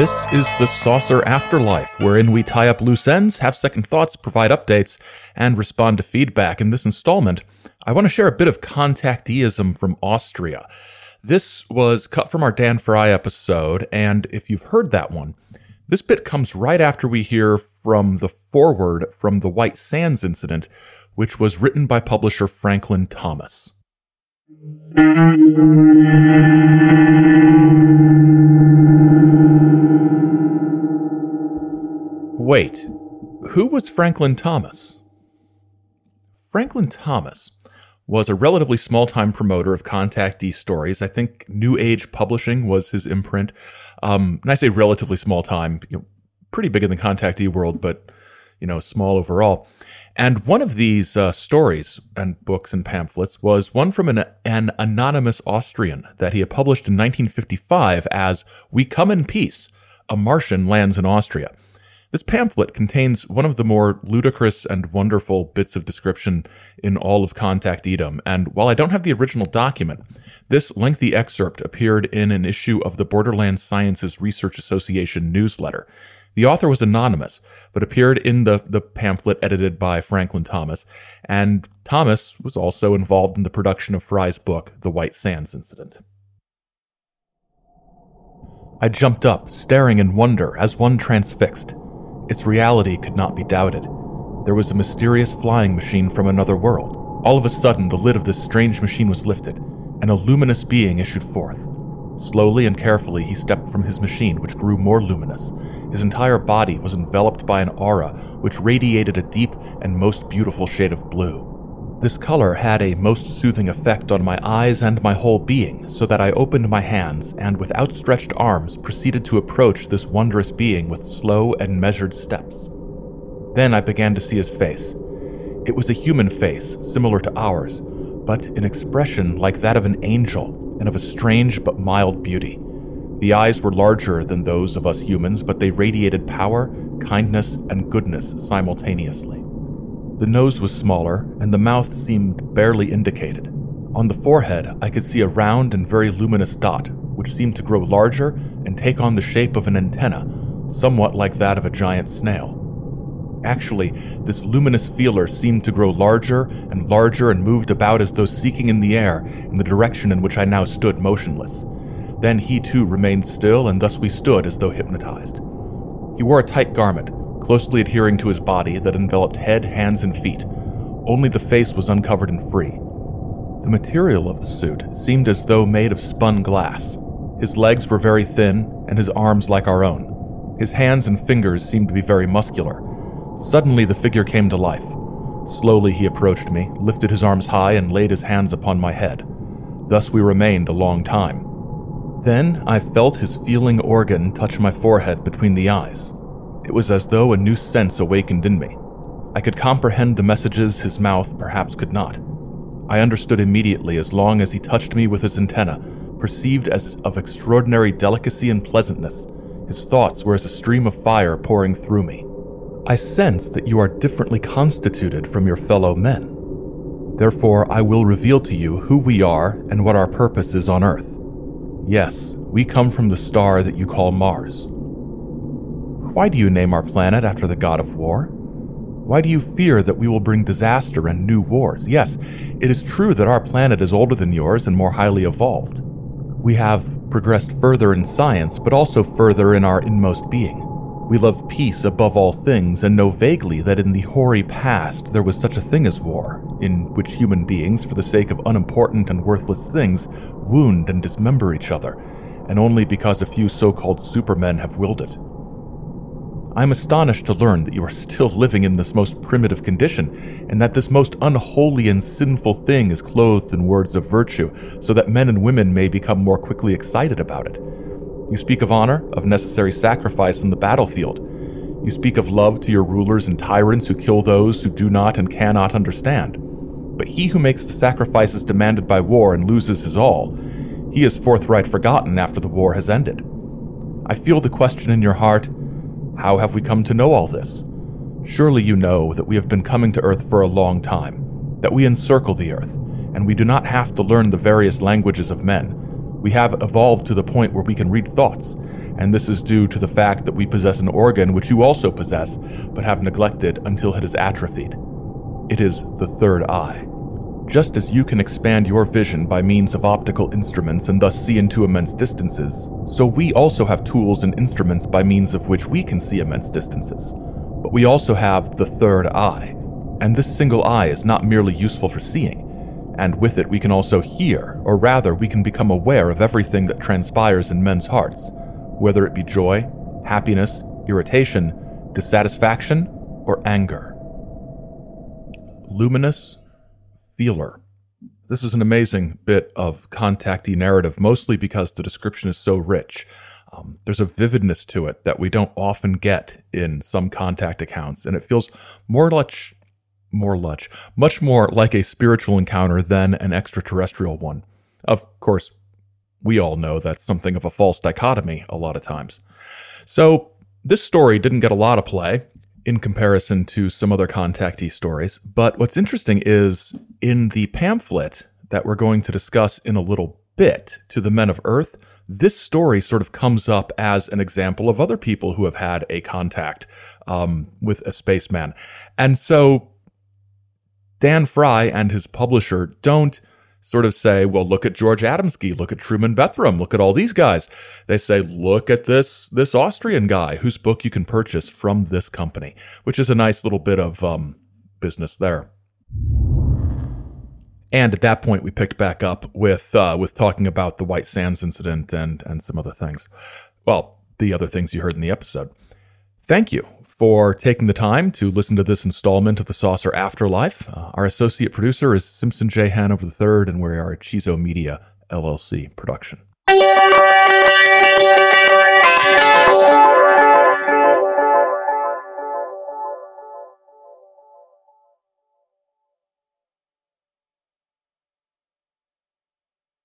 This is the Saucer Afterlife, wherein we tie up loose ends, have second thoughts, provide updates, and respond to feedback. In this installment, I want to share a bit of contacteeism from Austria. This was cut from our Dan Fry episode, and if you've heard that one, this bit comes right after we hear from the foreword from the White Sands incident, which was written by publisher Franklin Thomas. Wait, who was Franklin Thomas? Franklin Thomas was a relatively small time promoter of contactee stories. I think New Age Publishing was his imprint. Um, and I say relatively small time, you know, pretty big in the contactee world, but you know, small overall. And one of these uh, stories and books and pamphlets was one from an, an anonymous Austrian that he had published in 1955 as We Come in Peace A Martian Lands in Austria. This pamphlet contains one of the more ludicrous and wonderful bits of description in all of contacteedom, and while I don't have the original document, this lengthy excerpt appeared in an issue of the Borderland Sciences Research Association newsletter. The author was anonymous, but appeared in the, the pamphlet edited by Franklin Thomas, and Thomas was also involved in the production of Fry's book, The White Sands Incident. I jumped up, staring in wonder as one transfixed. Its reality could not be doubted. There was a mysterious flying machine from another world. All of a sudden, the lid of this strange machine was lifted, and a luminous being issued forth. Slowly and carefully, he stepped from his machine, which grew more luminous. His entire body was enveloped by an aura which radiated a deep and most beautiful shade of blue. This color had a most soothing effect on my eyes and my whole being, so that I opened my hands and, with outstretched arms, proceeded to approach this wondrous being with slow and measured steps. Then I began to see his face. It was a human face, similar to ours, but an expression like that of an angel and of a strange but mild beauty. The eyes were larger than those of us humans, but they radiated power, kindness, and goodness simultaneously. The nose was smaller, and the mouth seemed barely indicated. On the forehead, I could see a round and very luminous dot, which seemed to grow larger and take on the shape of an antenna, somewhat like that of a giant snail. Actually, this luminous feeler seemed to grow larger and larger and moved about as though seeking in the air in the direction in which I now stood motionless. Then he too remained still, and thus we stood as though hypnotized. He wore a tight garment, closely adhering to his body that enveloped head, hands, and feet. Only the face was uncovered and free. The material of the suit seemed as though made of spun glass. His legs were very thin, and his arms like our own. His hands and fingers seemed to be very muscular. Suddenly, the figure came to life. Slowly, he approached me, lifted his arms high, and laid his hands upon my head. Thus, we remained a long time. Then I felt his feeling organ touch my forehead between the eyes. It was as though a new sense awakened in me. I could comprehend the messages his mouth perhaps could not. I understood immediately as long as he touched me with his antenna, perceived as of extraordinary delicacy and pleasantness. His thoughts were as a stream of fire pouring through me. I sense that you are differently constituted from your fellow men. Therefore, I will reveal to you who we are and what our purpose is on Earth. Yes, we come from the star that you call Mars. Why do you name our planet after the god of war? Why do you fear that we will bring disaster and new wars? Yes, it is true that our planet is older than yours and more highly evolved. We have progressed further in science, but also further in our inmost being. We love peace above all things and know vaguely that in the hoary past there was such a thing as war, in which human beings, for the sake of unimportant and worthless things, wound and dismember each other, and only because a few so called supermen have willed it. I am astonished to learn that you are still living in this most primitive condition, and that this most unholy and sinful thing is clothed in words of virtue, so that men and women may become more quickly excited about it. You speak of honor, of necessary sacrifice on the battlefield. You speak of love to your rulers and tyrants who kill those who do not and cannot understand. But he who makes the sacrifices demanded by war and loses his all, he is forthright forgotten after the war has ended. I feel the question in your heart how have we come to know all this? Surely you know that we have been coming to Earth for a long time, that we encircle the Earth, and we do not have to learn the various languages of men. We have evolved to the point where we can read thoughts, and this is due to the fact that we possess an organ which you also possess, but have neglected until it is atrophied. It is the third eye. Just as you can expand your vision by means of optical instruments and thus see into immense distances, so we also have tools and instruments by means of which we can see immense distances. But we also have the third eye, and this single eye is not merely useful for seeing, and with it we can also hear, or rather, we can become aware of everything that transpires in men's hearts, whether it be joy, happiness, irritation, dissatisfaction, or anger. Luminous feeler. This is an amazing bit of contactee narrative, mostly because the description is so rich. Um, there's a vividness to it that we don't often get in some contact accounts, and it feels more much, more much, much more like a spiritual encounter than an extraterrestrial one. Of course, we all know that's something of a false dichotomy a lot of times. So this story didn't get a lot of play in comparison to some other contactee stories. But what's interesting is in the pamphlet that we're going to discuss in a little bit to the men of Earth, this story sort of comes up as an example of other people who have had a contact um, with a spaceman. And so Dan Fry and his publisher don't sort of say, well, look at George Adamski, look at Truman Bethurum, look at all these guys. They say, look at this this Austrian guy whose book you can purchase from this company, which is a nice little bit of um, business there. And at that point, we picked back up with uh, with talking about the White Sands incident and and some other things. Well, the other things you heard in the episode. Thank you for taking the time to listen to this installment of the Saucer Afterlife. Uh, our associate producer is Simpson J. Hanover III, and we are a Chizo Media LLC production.